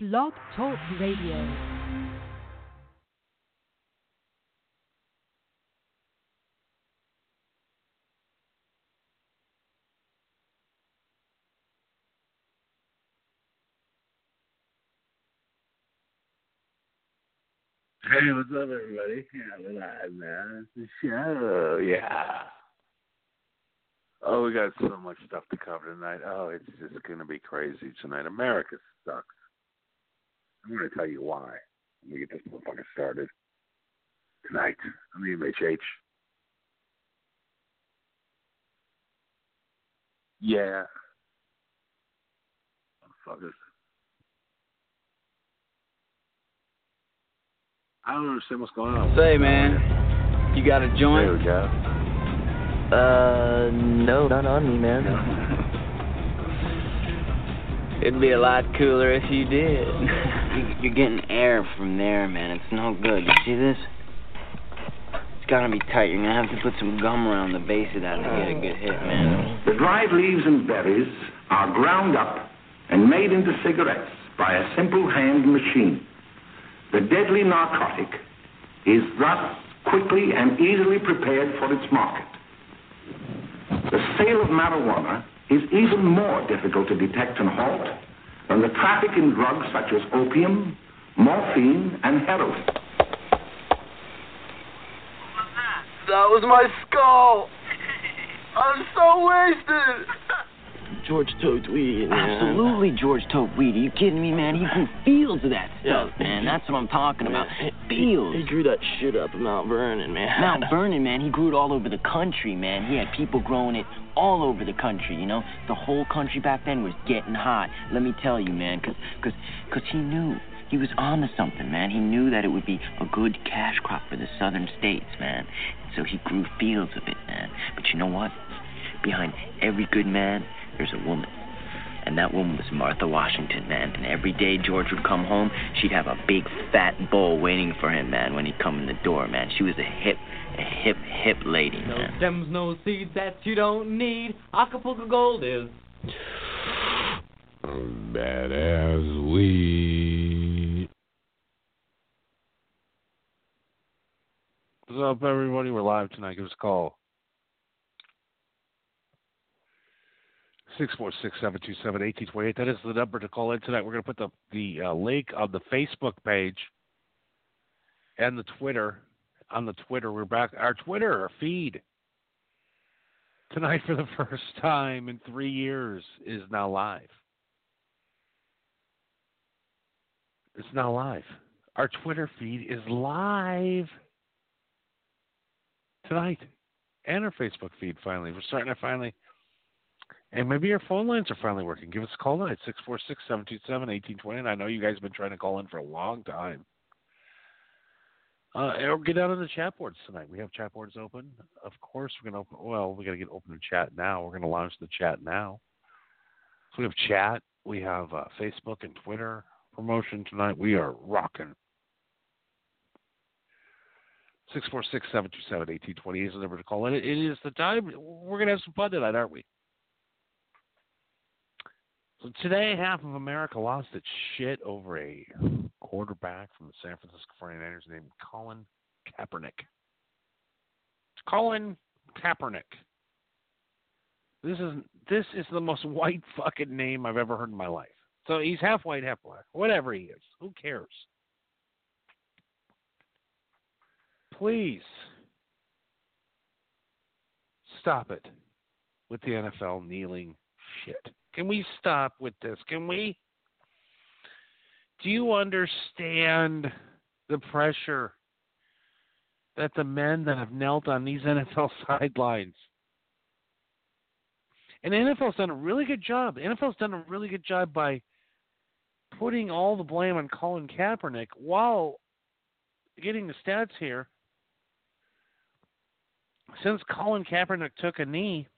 Blog Talk Radio. Hey, what's up, everybody? Yeah, we're live. It's the show, yeah. Oh, we got so much stuff to cover tonight. Oh, it's just going to be crazy tonight. America sucks. I'm going to tell you why. Let me get this motherfucker started. Tonight on the MHH. Yeah. Motherfuckers. I don't understand what's going on. Say, man, you got a There joint? we go. Uh, no, not on me, man. It'd be a lot cooler if you did. You- You're getting air from there, man. It's no good. You see this? It's gotta be tight. You're gonna have to put some gum around the base of that to get a good hit, man. The dried leaves and berries are ground up and made into cigarettes by a simple hand machine. The deadly narcotic is thus quickly and easily prepared for its market. The sale of marijuana is even more difficult to detect and halt than the traffic in drugs such as opium, morphine, and heroin. That was my skull. I'm so wasted. George weed. Absolutely, George Tope Weed. Are you kidding me, man? He grew fields of that stuff, Yeah. man. That's what I'm talking about. He, Fields. he grew that shit up in Mount Vernon, man. Mount Vernon, man, he grew it all over the country, man. He had people growing it all over the country, you know? The whole country back then was getting hot. Let me tell you, man, because cause, cause he knew. He was on to something, man. He knew that it would be a good cash crop for the southern states, man. So he grew fields of it, man. But you know what? Behind every good man, there's a woman. And that woman was Martha Washington, man. And every day George would come home, she'd have a big fat bowl waiting for him, man, when he'd come in the door, man. She was a hip, a hip, hip lady, No man. stems, no seeds that you don't need. Acapulco Gold is. bad Badass weed. What's up, everybody? We're live tonight. Give us a call. 646-727-1828. That is the number to call in tonight. We're going to put the, the uh, link on the Facebook page and the Twitter. On the Twitter, we're back. Our Twitter, feed, tonight for the first time in three years is now live. It's now live. Our Twitter feed is live tonight, and our Facebook feed finally. We're starting to finally, and maybe your phone lines are finally working. Give us a call tonight, 646 727 1820. And I know you guys have been trying to call in for a long time. Uh, or get out on the chat boards tonight. We have chat boards open. Of course, we're going to open, well, we got to get open to chat now. We're going to launch the chat now. So we have chat, we have uh, Facebook and Twitter promotion tonight. We are rocking. 646 727 1820 is the number to call in. It is the time. We're going to have some fun tonight, aren't we? So today, half of America lost its shit over a quarterback from the San Francisco 49ers named Colin Kaepernick. Colin Kaepernick. This is this is the most white fucking name I've ever heard in my life. So he's half white, half black. Whatever he is. Who cares? Please stop it with the NFL kneeling shit. Can we stop with this? Can we? Do you understand the pressure that the men that have knelt on these NFL sidelines? And the NFL's done a really good job. The NFL's done a really good job by putting all the blame on Colin Kaepernick while getting the stats here. Since Colin Kaepernick took a knee,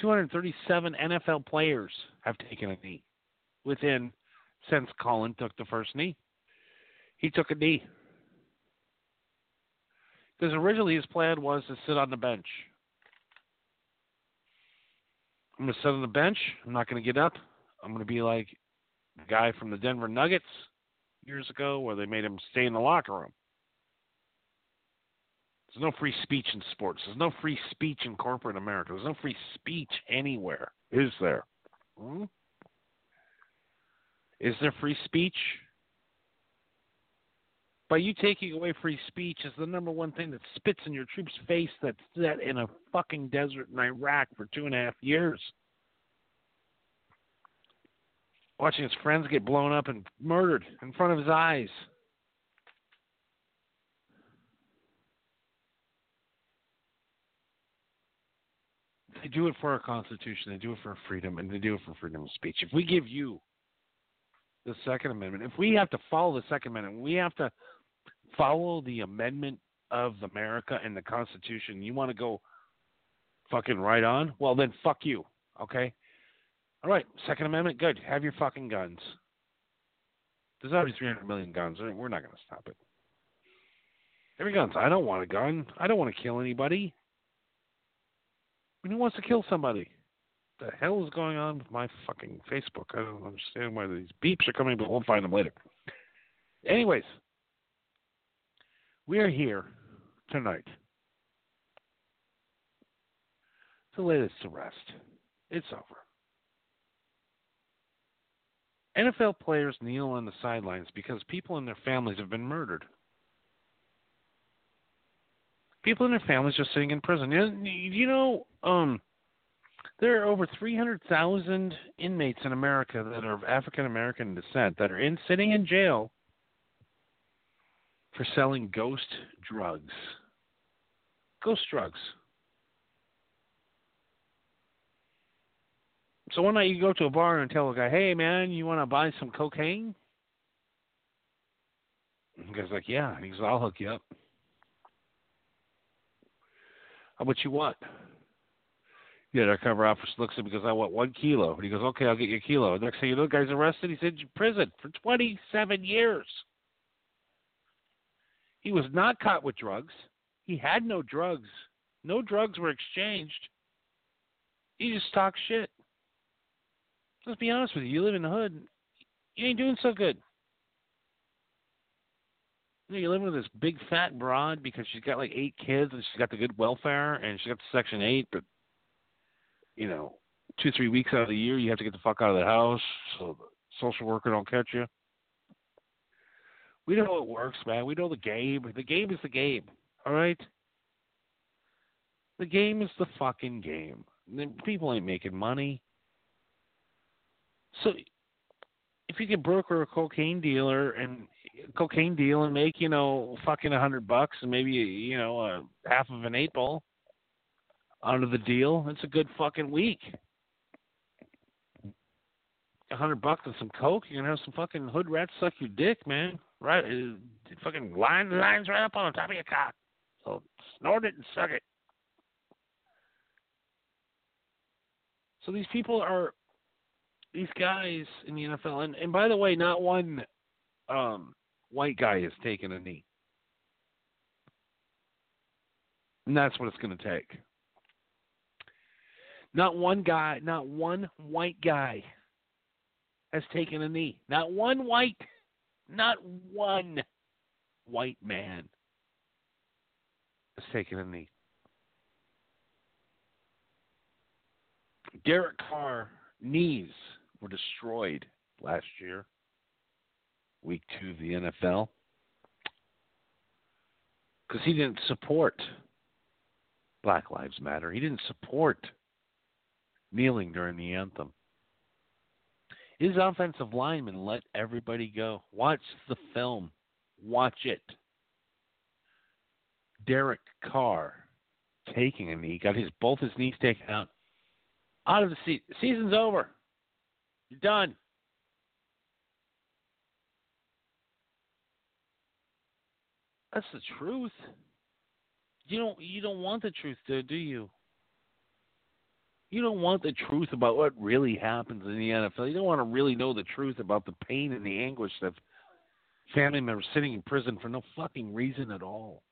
237 NFL players have taken a knee within since Colin took the first knee. He took a knee. Because originally his plan was to sit on the bench. I'm going to sit on the bench. I'm not going to get up. I'm going to be like The guy from the Denver Nuggets years ago, where they made him stay in the locker room. There's no free speech in sports. There's no free speech in corporate America. There's no free speech anywhere, is there? Hmm? Is there free speech? By you taking away free speech is the number one thing that spits in your troops' face that's set in a fucking desert in Iraq for two and a half years. Watching his friends get blown up and murdered in front of his eyes. They do it for our Constitution, they do it for freedom, and they do it for freedom of speech. If we give you the Second Amendment, if we have to follow the Second Amendment, we have to follow the amendment of America and the Constitution, you want to go fucking right on? Well, then fuck you, okay? All right, Second Amendment, good. Have your fucking guns. There's already 300 million guns. We're not going to stop it. Every guns. I don't want a gun. I don't want to kill anybody. Who wants to kill somebody? The hell is going on with my fucking Facebook? I don't understand why these beeps are coming, but we'll find them later. Anyways, we are here tonight to lay this to rest. It's over. NFL players kneel on the sidelines because people and their families have been murdered. People and their families are sitting in prison. You know, um, there are over 300,000 inmates in America that are of African American descent that are in sitting in jail for selling ghost drugs. Ghost drugs. So one night you go to a bar and tell a guy, "Hey man, you want to buy some cocaine?" The guy's like, "Yeah." He goes, "I'll hook you up." How much you want? Yeah, our cover officer looks at him because I want one kilo. And he goes, "Okay, I'll get you a kilo." And next thing you know, the guy's arrested. He's in prison for 27 years. He was not caught with drugs. He had no drugs. No drugs were exchanged. He just talked shit. Let's be honest with you. You live in the hood. You ain't doing so good. You know, you're living with this big fat broad because she's got like eight kids and she's got the good welfare and she's got the Section 8, but, you know, two, three weeks out of the year, you have to get the fuck out of the house so the social worker don't catch you. We know it works, man. We know the game. The game is the game. All right? The game is the fucking game. People ain't making money. So if you could broker a cocaine dealer and cocaine deal and make, you know, fucking a hundred bucks and maybe you know, a half of an eight ball of the deal, it's a good fucking week a hundred bucks and some coke, you're gonna have some fucking hood rats suck your dick, man. Right? Uh, fucking line lines right up on the top of your cock. So snort it and suck it. So these people are these guys in the NFL, and, and by the way, not one um, white guy has taken a knee. And that's what it's going to take. Not one guy, not one white guy has taken a knee. Not one white, not one white man has taken a knee. Derek Carr knees were destroyed last year, week two of the NFL, because he didn't support Black Lives Matter. He didn't support kneeling during the anthem. His offensive lineman let everybody go. Watch the film. Watch it. Derek Carr taking a knee, got his both his knees taken out. Out of the season. Season's over. You're done. That's the truth. You don't you don't want the truth, do you? You don't want the truth about what really happens in the NFL. You don't want to really know the truth about the pain and the anguish of family members sitting in prison for no fucking reason at all.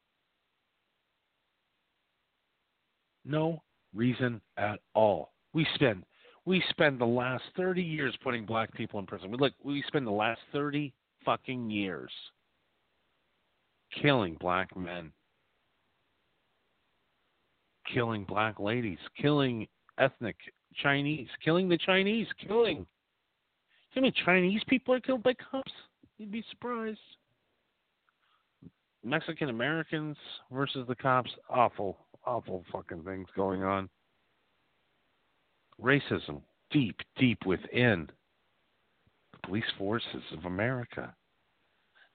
No reason at all. We spend We spend the last 30 years putting black people in prison. Look, we spend the last 30 fucking years killing black men, killing black ladies, killing ethnic Chinese, killing the Chinese, killing. How many Chinese people are killed by cops? You'd be surprised. Mexican Americans versus the cops. Awful, awful fucking things going on. Racism deep, deep within the police forces of America.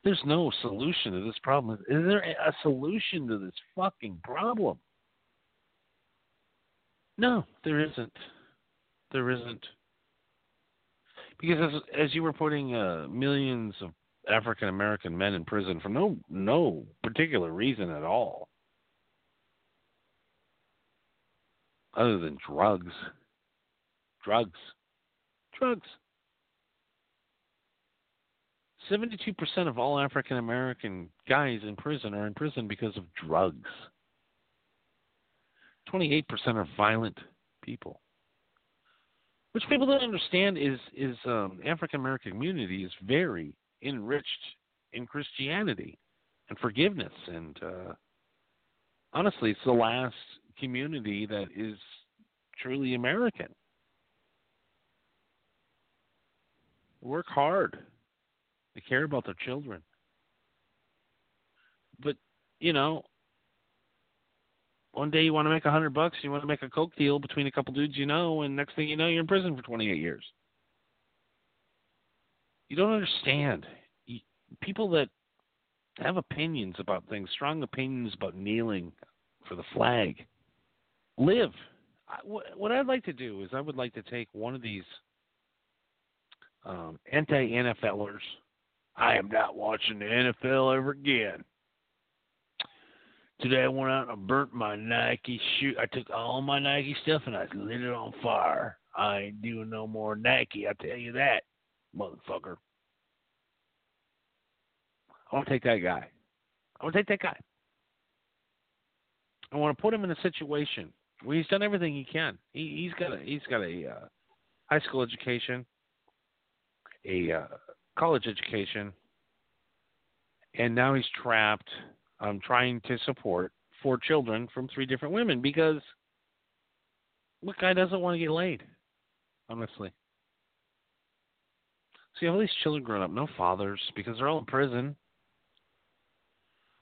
There's no solution to this problem. Is there a solution to this fucking problem? No, there isn't. There isn't. Because as, as you were putting uh, millions of African American men in prison for no no particular reason at all, other than drugs, drugs, drugs. 72% of all African American guys in prison are in prison because of drugs. 28% are violent people. Which people don't understand is is um, African American community is very enriched in Christianity and forgiveness, and uh, honestly, it's the last community that is truly American. Work hard. They care about their children. But, you know, one day you want to make a hundred bucks, you want to make a coke deal between a couple dudes you know, and next thing you know, you're in prison for 28 years. You don't understand. People that have opinions about things, strong opinions about kneeling for the flag, live. What I'd like to do is I would like to take one of these um, anti-NFLers. I am not watching the NFL ever again. Today I went out and I burnt my Nike shoe. I took all my Nike stuff and I lit it on fire. I ain't doing no more Nike. I tell you that, motherfucker. I want to take that guy. I want to take that guy. I want to put him in a situation where he's done everything he can. He, has got a he's got a uh, high school education, a uh, college education, and now he's trapped I'm trying to support four children from three different women because what guy doesn't want to get laid? Honestly. See all these children growing up, no fathers because they're all in prison.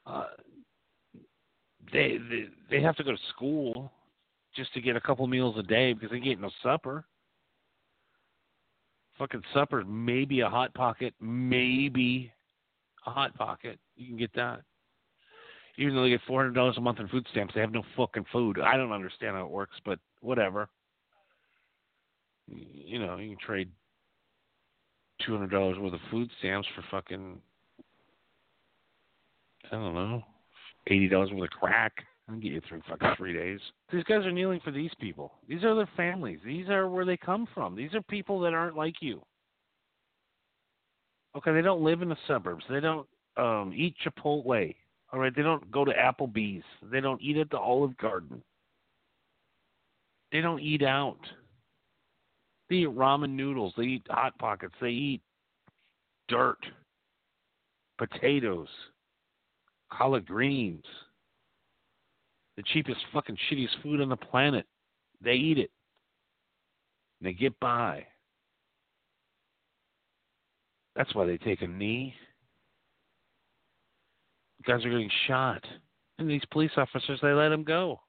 Uh, they, they they have to go to school just to get a couple meals a day because they get no supper. Fucking supper, maybe a hot pocket, maybe a hot pocket. You can get that even though they get four hundred dollars a month in food stamps, they have no fucking food. I don't understand how it works, but whatever. You know, you can trade two hundred dollars worth of food stamps for fucking I don't know, eighty dollars worth of crack. I can get you through fucking three days. These guys are kneeling for these people. These are their families. These are where they come from. These are people that aren't like you. Okay, they don't live in the suburbs. They don't um eat Chipotle. All right, they don't go to Applebee's. They don't eat at the Olive Garden. They don't eat out. They eat ramen noodles. They eat hot pockets. They eat dirt, potatoes, collard greens, the cheapest fucking shittiest food on the planet. They eat it. And they get by. That's why they take a knee guys are getting shot. And these police officers, they let them go.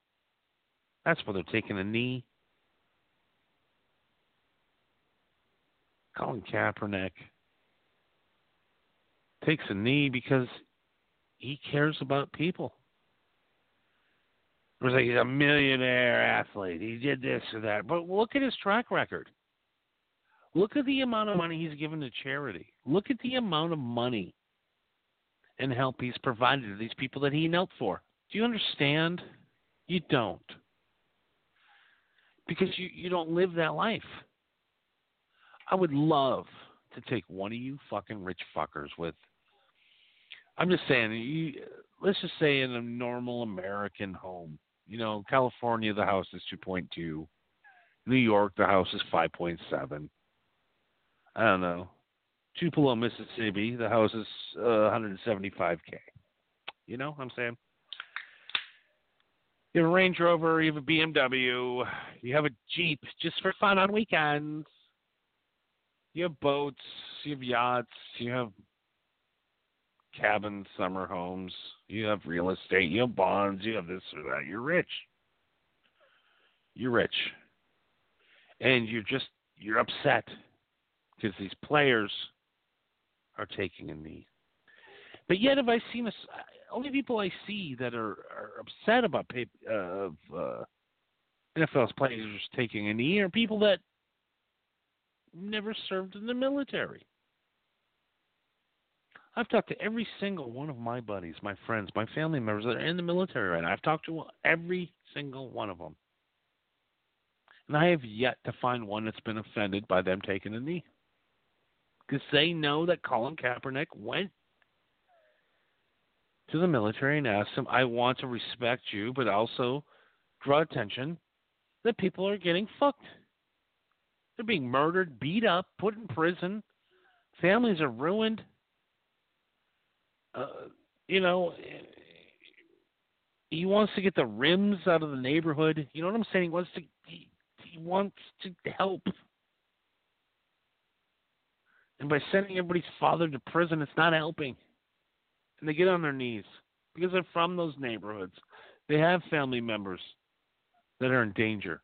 That's why they're taking a knee. Colin Kaepernick takes a knee because he cares about people. It was like he's a millionaire athlete. He did this or that. But look at his track record. Look at the amount of money he's given to charity. Look at the amount of money and help he's provided to these people that he knelt for. Do you understand? You don't. Because you, you don't live that life. I would love to take one of you fucking rich fuckers with. I'm just saying, you, let's just say in a normal American home. You know, California, the house is 2.2. New York, the house is 5.7. I don't know. Tupelo, Mississippi, the house is uh, 175k. You know what I'm saying? You have a Range Rover, you have a BMW, you have a Jeep just for fun on weekends. You have boats, you have yachts, you have cabins, summer homes, you have real estate, you have bonds, you have this or that. You're rich. You're rich. And you're just you're upset because these players are taking a knee. But yet, have I seen a, only people I see that are, are upset about pay, uh, of uh, NFL's players taking a knee are people that never served in the military. I've talked to every single one of my buddies, my friends, my family members that are in the military right now. I've talked to every single one of them. And I have yet to find one that's been offended by them taking a knee. Because they know that Colin Kaepernick went to the military and asked him, I want to respect you, but also draw attention that people are getting fucked. They're being murdered, beat up, put in prison. Families are ruined. Uh, you know, he wants to get the rims out of the neighborhood. You know what I'm saying? He wants to. He, he wants to help. And by sending everybody's father to prison, it's not helping. And they get on their knees because they're from those neighborhoods. They have family members that are in danger.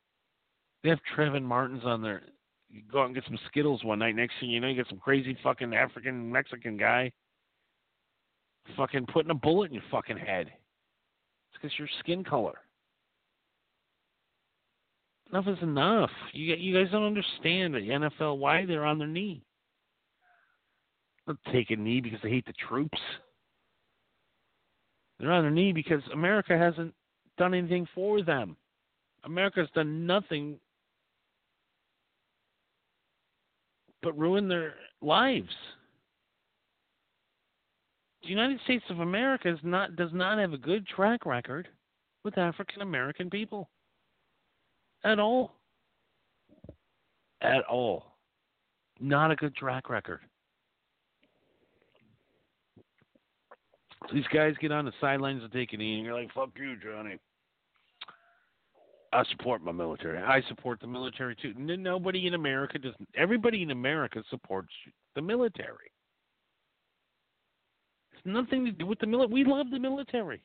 They have Trayvon Martins on there. You go out and get some Skittles one night. Next thing you know, you get some crazy fucking African Mexican guy fucking putting a bullet in your fucking head. It's because your skin color. Enough is enough. You you guys don't understand the NFL why they're on their knee. They'll take a knee because they hate the troops. They're on their knee because America hasn't done anything for them. America's done nothing but ruin their lives. The United States of America is not, does not have a good track record with African American people. At all. At all. Not a good track record. These guys get on the sidelines and take it in, and you're like, fuck you, Johnny. I support my military. I support the military too. Nobody in America does. Everybody in America supports the military. It's nothing to do with the military. We love the military.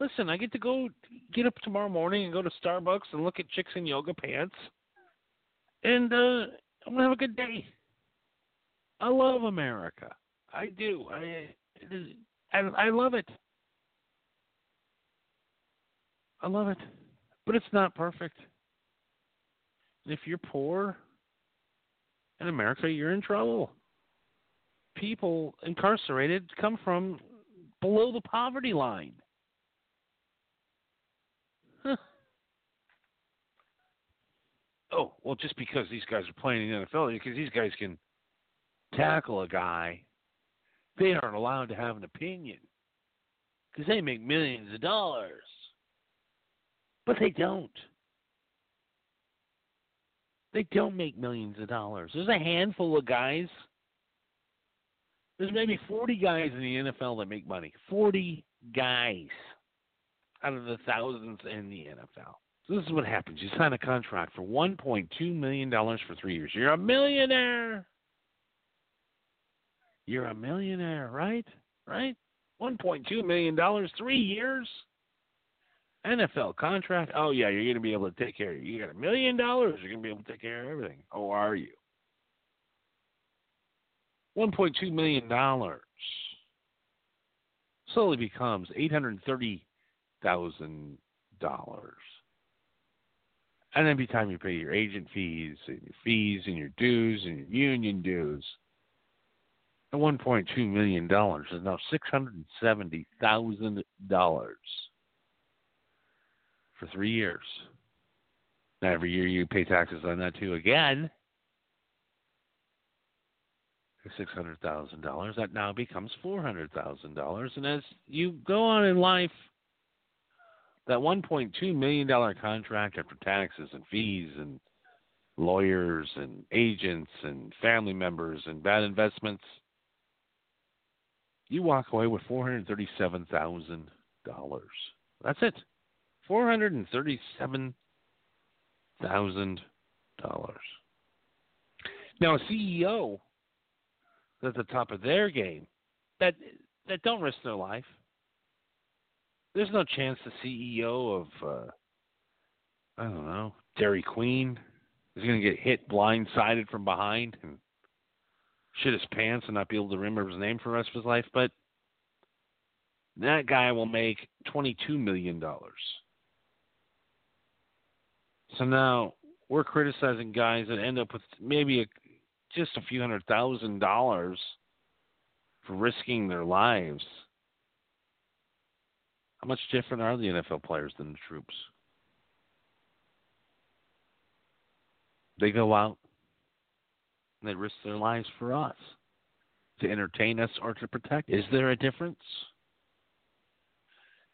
Listen, I get to go get up tomorrow morning and go to Starbucks and look at chicks in yoga pants, and uh, I'm gonna have a good day. I love America. I do. I I, I love it. I love it, but it's not perfect. And if you're poor in America, you're in trouble. People incarcerated come from below the poverty line. Huh. Oh, well, just because these guys are playing in the NFL, because these guys can tackle a guy, they aren't allowed to have an opinion because they make millions of dollars. But they don't. They don't make millions of dollars. There's a handful of guys. There's maybe 40 guys in the NFL that make money. 40 guys out of the thousands in the NFL. So this is what happens. You sign a contract for $1.2 million for three years. You're a millionaire. You're a millionaire, right? Right? $1.2 million, three years. NFL contract. Oh yeah, you're gonna be able to take care of you. You got a million dollars, you're gonna be able to take care of everything. Oh, are you? One point two million dollars slowly becomes eight hundred and thirty thousand dollars. And then by time you pay your agent fees and your fees and your dues and your union dues, point two million dollars is now six hundred and seventy thousand dollars for three years. Now, every year you pay taxes on that too again. Six hundred thousand dollars. That now becomes four hundred thousand dollars. And as you go on in life, That $1.2 million contract after taxes and fees and lawyers and agents and family members and bad investments, you walk away with $437,000. That's it. $437,000. Now, a CEO at the top of their game that that don't risk their life. There's no chance the CEO of uh, I don't know Dairy Queen is going to get hit blindsided from behind and shit his pants and not be able to remember his name for the rest of his life. But that guy will make twenty-two million dollars. So now we're criticizing guys that end up with maybe a, just a few hundred thousand dollars for risking their lives. How much different are the NFL players than the troops? They go out they risk their lives for us to entertain us or to protect. Us. Is there a difference?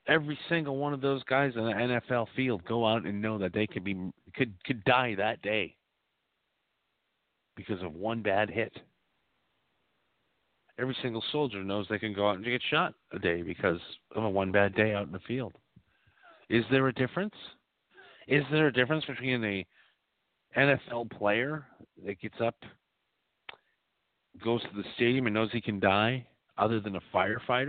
Every single one of those guys in the NFL field go out and know that they could be could could die that day because of one bad hit. Every single soldier knows they can go out and get shot a day because of a one bad day out in the field. Is there a difference? Is there a difference between a NFL player that gets up, goes to the stadium and knows he can die, other than a firefighter?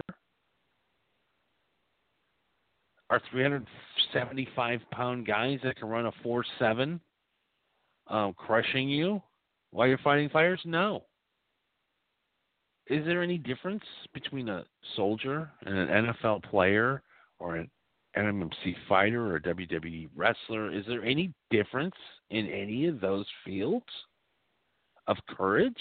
Are 375 pound guys that can run a 4 7 um, crushing you while you're fighting fires? No. Is there any difference between a soldier and an NFL player or an MMC fighter or a WWE wrestler? Is there any difference in any of those fields of courage?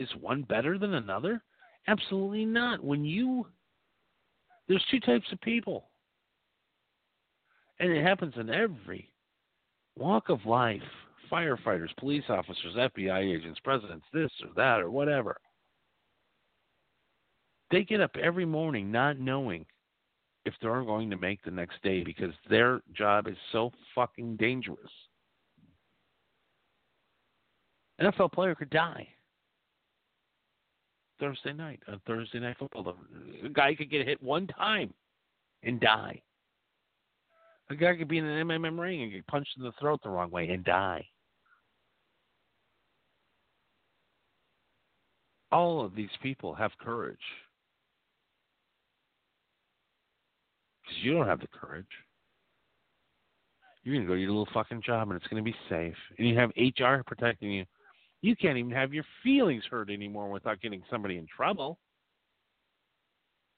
Is one better than another? Absolutely not. When you there's two types of people. And it happens in every walk of life firefighters, police officers, FBI agents, presidents, this or that or whatever. They get up every morning not knowing if they're going to make the next day because their job is so fucking dangerous. NFL player could die Thursday night on Thursday night football. A guy could get hit one time and die. A guy could be in an MMA ring and get punched in the throat the wrong way and die. all of these people have courage. Because you don't have the courage. You're going to go to your little fucking job and it's going to be safe. And you have HR protecting you. You can't even have your feelings hurt anymore without getting somebody in trouble.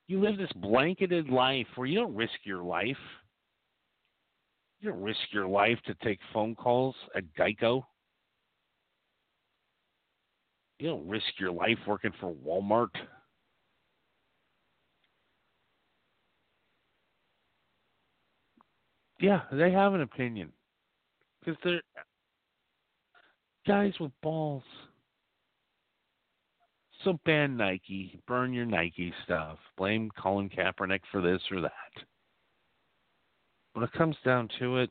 You live this blanketed life where you don't risk your life. You don't risk your life to take phone calls at Geico. You don't risk your life working for Walmart. Yeah, they have an opinion because they're guys with balls. So ban Nike, burn your Nike stuff, blame Colin Kaepernick for this or that. When it comes down to it,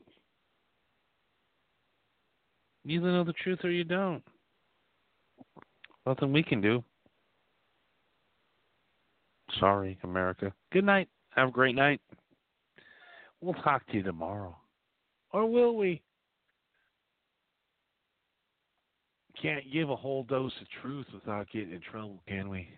you either know the truth or you don't. Nothing we can do. Sorry, America. Good night. Have a great night. We'll talk to you tomorrow. Or will we? Can't give a whole dose of truth without getting in trouble, can we?